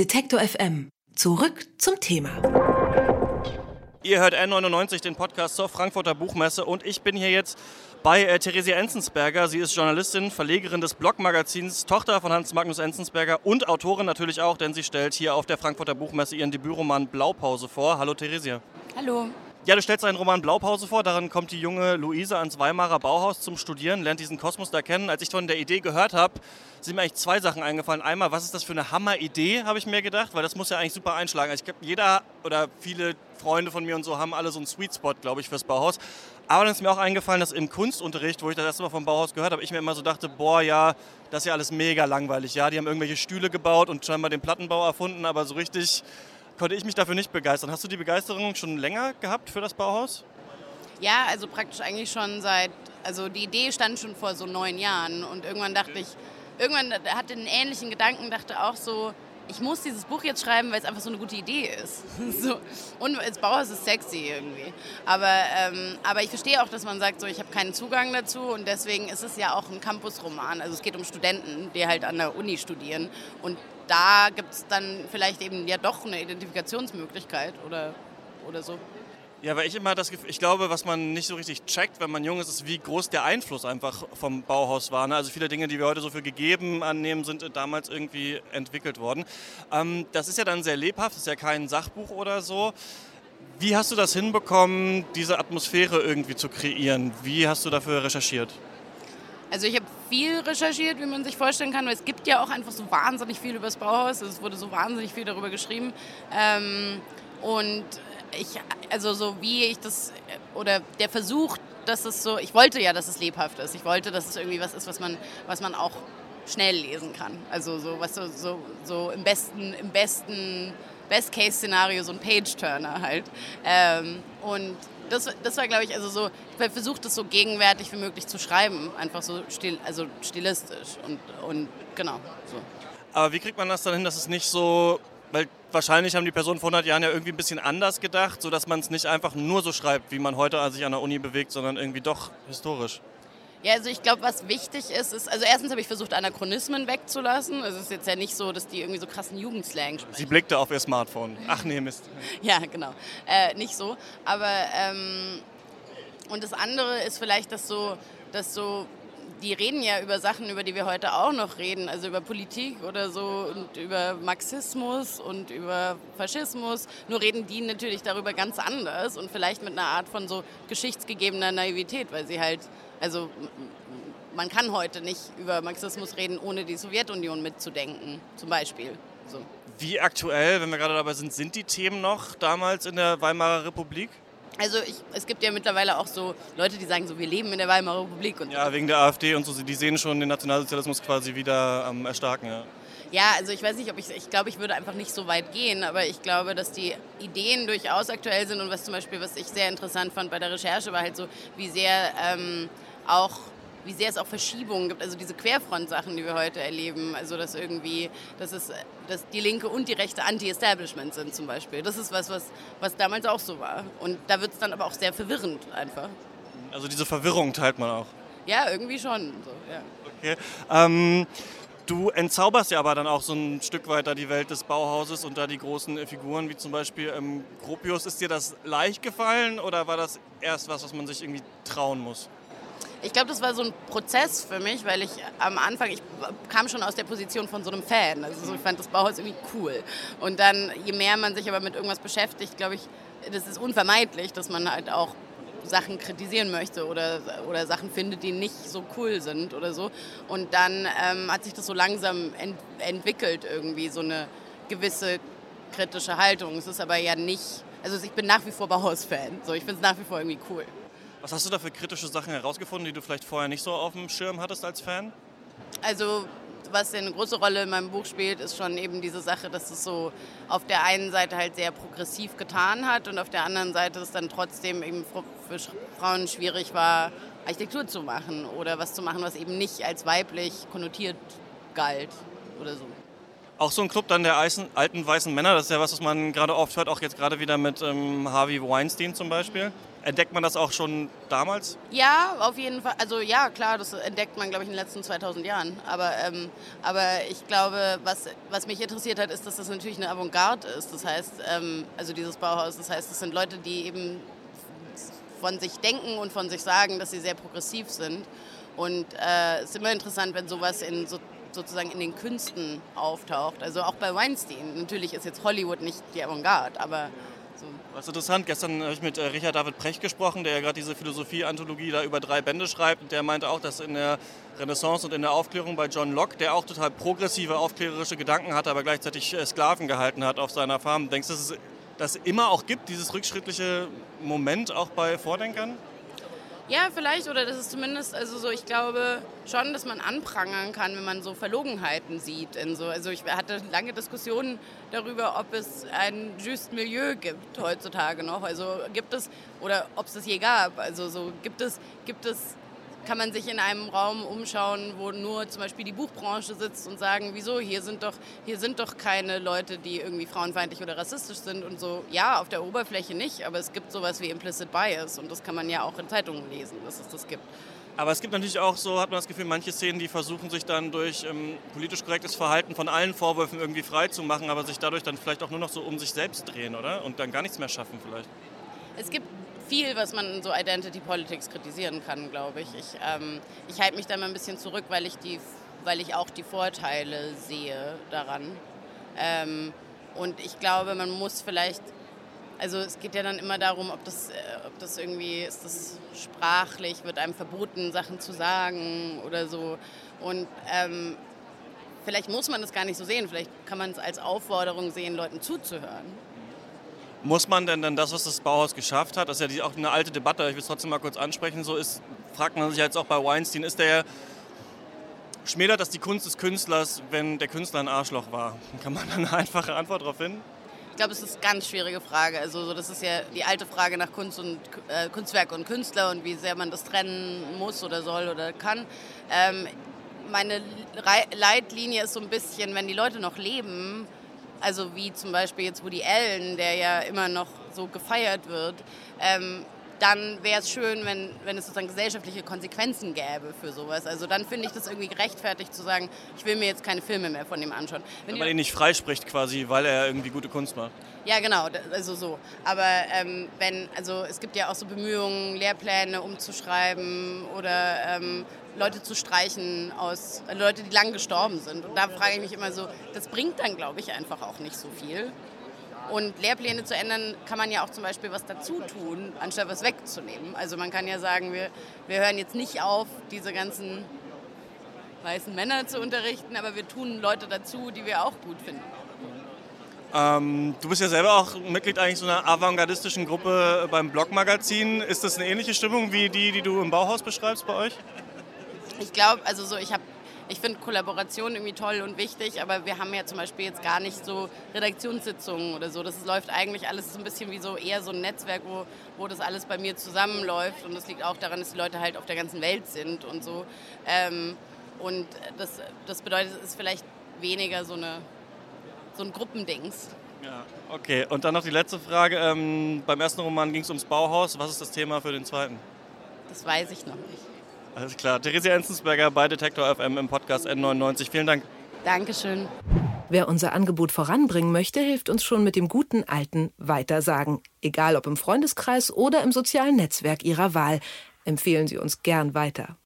Detektor FM. Zurück zum Thema. Ihr hört N99, den Podcast zur Frankfurter Buchmesse und ich bin hier jetzt bei äh, Theresia Enzensberger. Sie ist Journalistin, Verlegerin des Blogmagazins, Tochter von Hans Magnus Enzensberger und Autorin natürlich auch, denn sie stellt hier auf der Frankfurter Buchmesse ihren Debütroman Blaupause vor. Hallo Theresia. Hallo. Ja, du stellst einen Roman Blaupause vor. Darin kommt die junge Luise ans Weimarer Bauhaus zum Studieren, lernt diesen Kosmos da kennen. Als ich von der Idee gehört habe, sind mir eigentlich zwei Sachen eingefallen. Einmal, was ist das für eine Hammer-Idee, habe ich mir gedacht, weil das muss ja eigentlich super einschlagen. Also ich glaube, jeder oder viele Freunde von mir und so haben alle so einen Sweet Spot, glaube ich, fürs Bauhaus. Aber dann ist mir auch eingefallen, dass im Kunstunterricht, wo ich das erste Mal vom Bauhaus gehört habe, ich mir immer so dachte, boah, ja, das ist ja alles mega langweilig. Ja, die haben irgendwelche Stühle gebaut und scheinbar den Plattenbau erfunden, aber so richtig konnte ich mich dafür nicht begeistern. Hast du die Begeisterung schon länger gehabt für das Bauhaus? Ja, also praktisch eigentlich schon seit, also die Idee stand schon vor so neun Jahren und irgendwann dachte ich, irgendwann hatte einen ähnlichen Gedanken, dachte auch so, ich muss dieses Buch jetzt schreiben, weil es einfach so eine gute Idee ist. so. Und als Bauhaus ist sexy irgendwie. Aber, ähm, aber ich verstehe auch, dass man sagt, so, ich habe keinen Zugang dazu und deswegen ist es ja auch ein Campusroman. Also es geht um Studenten, die halt an der Uni studieren und da gibt es dann vielleicht eben ja doch eine Identifikationsmöglichkeit oder, oder so. Ja, weil ich immer das Gefühl, ich glaube, was man nicht so richtig checkt, wenn man jung ist, ist, wie groß der Einfluss einfach vom Bauhaus war. Ne? Also viele Dinge, die wir heute so für gegeben annehmen, sind damals irgendwie entwickelt worden. Ähm, das ist ja dann sehr lebhaft, ist ja kein Sachbuch oder so. Wie hast du das hinbekommen, diese Atmosphäre irgendwie zu kreieren? Wie hast du dafür recherchiert? Also ich habe viel recherchiert, wie man sich vorstellen kann, weil es gibt ja auch einfach so wahnsinnig viel über das Bauhaus. Es wurde so wahnsinnig viel darüber geschrieben. Ähm, und ich, also so wie ich das, oder der Versuch, dass es so, ich wollte ja, dass es lebhaft ist. Ich wollte, dass es irgendwie was ist, was man, was man auch schnell lesen kann. Also so, was so, so, so im besten, im besten Best-Case-Szenario so ein Page-Turner halt. Ähm, und das, das war, glaube ich, also so, ich habe versucht, das so gegenwärtig wie möglich zu schreiben. Einfach so still, also stilistisch und, und genau so. Aber wie kriegt man das dann hin, dass es nicht so weil wahrscheinlich haben die Personen vor 100 Jahren ja irgendwie ein bisschen anders gedacht, sodass man es nicht einfach nur so schreibt, wie man heute sich an der Uni bewegt, sondern irgendwie doch historisch. Ja, also ich glaube, was wichtig ist, ist, also erstens habe ich versucht, Anachronismen wegzulassen. Es ist jetzt ja nicht so, dass die irgendwie so krassen Jugendslang sprechen. Sie blickte auf ihr Smartphone. Ach nee, Mist. ja, genau. Äh, nicht so. Aber, ähm, und das andere ist vielleicht, dass so, dass so die reden ja über Sachen, über die wir heute auch noch reden, also über Politik oder so und über Marxismus und über Faschismus. Nur reden die natürlich darüber ganz anders und vielleicht mit einer Art von so geschichtsgegebener Naivität, weil sie halt, also man kann heute nicht über Marxismus reden, ohne die Sowjetunion mitzudenken, zum Beispiel. So. Wie aktuell, wenn wir gerade dabei sind, sind die Themen noch damals in der Weimarer Republik? Also ich, es gibt ja mittlerweile auch so Leute, die sagen so, wir leben in der Weimarer Republik. Und ja, wegen der AfD und so, die sehen schon den Nationalsozialismus quasi wieder ähm, erstarken. Ja. Ja, also ich weiß nicht, ob ich, ich glaube, ich würde einfach nicht so weit gehen, aber ich glaube, dass die Ideen durchaus aktuell sind und was zum Beispiel, was ich sehr interessant fand bei der Recherche, war halt so, wie sehr ähm, auch wie sehr es auch Verschiebungen gibt, also diese Querfront-Sachen, die wir heute erleben, also dass irgendwie, dass es, dass die Linke und die Rechte Anti-Establishment sind zum Beispiel. Das ist was, was, was damals auch so war. Und da wird es dann aber auch sehr verwirrend einfach. Also diese Verwirrung teilt man auch. Ja, irgendwie schon. So, ja. Okay. Ähm, du entzauberst ja aber dann auch so ein Stück weiter die Welt des Bauhauses und da die großen Figuren, wie zum Beispiel ähm, Gropius. Ist dir das leicht gefallen oder war das erst was, was man sich irgendwie trauen muss? Ich glaube, das war so ein Prozess für mich, weil ich am Anfang, ich kam schon aus der Position von so einem Fan. Also so, ich fand das Bauhaus irgendwie cool. Und dann, je mehr man sich aber mit irgendwas beschäftigt, glaube ich, das ist unvermeidlich, dass man halt auch Sachen kritisieren möchte oder, oder Sachen findet, die nicht so cool sind oder so. Und dann ähm, hat sich das so langsam ent entwickelt, irgendwie so eine gewisse kritische Haltung. Es ist aber ja nicht, also ich bin nach wie vor Bauhaus-Fan. So, ich finde es nach wie vor irgendwie cool. Was hast du da für kritische Sachen herausgefunden, die du vielleicht vorher nicht so auf dem Schirm hattest als Fan? Also was eine große Rolle in meinem Buch spielt, ist schon eben diese Sache, dass es so auf der einen Seite halt sehr progressiv getan hat und auf der anderen Seite es dann trotzdem eben für Frauen schwierig war, Architektur zu machen oder was zu machen, was eben nicht als weiblich konnotiert galt oder so. Auch so ein Club dann der alten weißen Männer, das ist ja was, was man gerade oft hört, auch jetzt gerade wieder mit ähm, Harvey Weinstein zum Beispiel. Entdeckt man das auch schon damals? Ja, auf jeden Fall. Also ja, klar, das entdeckt man, glaube ich, in den letzten 2000 Jahren. Aber, ähm, aber ich glaube, was, was mich interessiert hat, ist, dass das natürlich eine Avantgarde ist. Das heißt, ähm, also dieses Bauhaus, das heißt, es sind Leute, die eben von sich denken und von sich sagen, dass sie sehr progressiv sind. Und äh, es ist immer interessant, wenn sowas in so sozusagen in den Künsten auftaucht. Also auch bei Weinstein. Natürlich ist jetzt Hollywood nicht die Avantgarde, aber. Was interessant, gestern habe ich mit äh, Richard David Precht gesprochen, der ja gerade diese Philosophie-Anthologie da über drei Bände schreibt. Und der meinte auch, dass in der Renaissance und in der Aufklärung bei John Locke, der auch total progressive, aufklärerische Gedanken hatte, aber gleichzeitig äh, Sklaven gehalten hat auf seiner Farm. Denkst du, dass es das immer auch gibt, dieses rückschrittliche Moment auch bei Vordenkern? Ja, vielleicht, oder das ist zumindest, also so, ich glaube schon, dass man anprangern kann, wenn man so Verlogenheiten sieht. In so, also ich hatte lange Diskussionen darüber, ob es ein Just Milieu gibt heutzutage noch. Also gibt es, oder ob es das je gab. Also so gibt es, gibt es kann man sich in einem Raum umschauen, wo nur zum Beispiel die Buchbranche sitzt und sagen, wieso, hier sind doch, hier sind doch keine Leute, die irgendwie frauenfeindlich oder rassistisch sind und so. Ja, auf der Oberfläche nicht, aber es gibt sowas wie Implicit Bias und das kann man ja auch in Zeitungen lesen, dass es das gibt. Aber es gibt natürlich auch so, hat man das Gefühl, manche Szenen, die versuchen sich dann durch ähm, politisch korrektes Verhalten von allen Vorwürfen irgendwie frei zu machen, aber sich dadurch dann vielleicht auch nur noch so um sich selbst drehen, oder? Und dann gar nichts mehr schaffen vielleicht. Es gibt viel, was man in so Identity Politics kritisieren kann, glaube ich. Ich, ähm, ich halte mich da mal ein bisschen zurück, weil ich, die, weil ich auch die Vorteile sehe daran. Ähm, und ich glaube, man muss vielleicht, also es geht ja dann immer darum, ob das, äh, ob das irgendwie, ist das sprachlich, wird einem verboten, Sachen zu sagen oder so. Und ähm, vielleicht muss man das gar nicht so sehen, vielleicht kann man es als Aufforderung sehen, Leuten zuzuhören. Muss man denn dann das, was das Bauhaus geschafft hat, das ist ja auch eine alte Debatte, ich will es trotzdem mal kurz ansprechen, so ist, fragt man sich jetzt auch bei Weinstein, ist der schmälert das die Kunst des Künstlers, wenn der Künstler ein Arschloch war? Kann man da eine einfache Antwort darauf finden? Ich glaube, es ist eine ganz schwierige Frage. Also so, das ist ja die alte Frage nach Kunst und äh, Kunstwerk und Künstler und wie sehr man das trennen muss oder soll oder kann. Ähm, meine Leitlinie ist so ein bisschen, wenn die Leute noch leben, also wie zum Beispiel jetzt Woody Allen, der ja immer noch so gefeiert wird, ähm, dann wäre es schön, wenn, wenn es sozusagen gesellschaftliche Konsequenzen gäbe für sowas. Also dann finde ich das irgendwie gerechtfertigt zu sagen, ich will mir jetzt keine Filme mehr von ihm anschauen. Wenn man ihn nicht freispricht quasi, weil er irgendwie gute Kunst macht. Ja, genau, also so. Aber ähm, wenn, also es gibt ja auch so Bemühungen, Lehrpläne umzuschreiben oder ähm, Leute zu streichen aus äh, Leute, die lang gestorben sind. Und da frage ich mich immer so, das bringt dann, glaube ich, einfach auch nicht so viel. Und Lehrpläne zu ändern, kann man ja auch zum Beispiel was dazu tun, anstatt was wegzunehmen. Also man kann ja sagen, wir, wir hören jetzt nicht auf, diese ganzen weißen Männer zu unterrichten, aber wir tun Leute dazu, die wir auch gut finden. Ähm, du bist ja selber auch Mitglied eigentlich so einer avantgardistischen Gruppe beim Blogmagazin. Ist das eine ähnliche Stimmung wie die, die du im Bauhaus beschreibst bei euch? Ich glaube, also so, ich habe ich finde Kollaboration irgendwie toll und wichtig, aber wir haben ja zum Beispiel jetzt gar nicht so Redaktionssitzungen oder so. Das läuft eigentlich alles so ein bisschen wie so eher so ein Netzwerk, wo, wo das alles bei mir zusammenläuft. Und das liegt auch daran, dass die Leute halt auf der ganzen Welt sind und so. Ähm, und das, das bedeutet, es ist vielleicht weniger so, eine, so ein Gruppendings. Ja, okay. Und dann noch die letzte Frage. Ähm, beim ersten Roman ging es ums Bauhaus. Was ist das Thema für den zweiten? Das weiß ich noch nicht. Alles klar. Theresia Enzensberger bei Detektor FM im Podcast N99. Vielen Dank. Dankeschön. Wer unser Angebot voranbringen möchte, hilft uns schon mit dem guten alten Weitersagen. Egal ob im Freundeskreis oder im sozialen Netzwerk Ihrer Wahl. Empfehlen Sie uns gern weiter.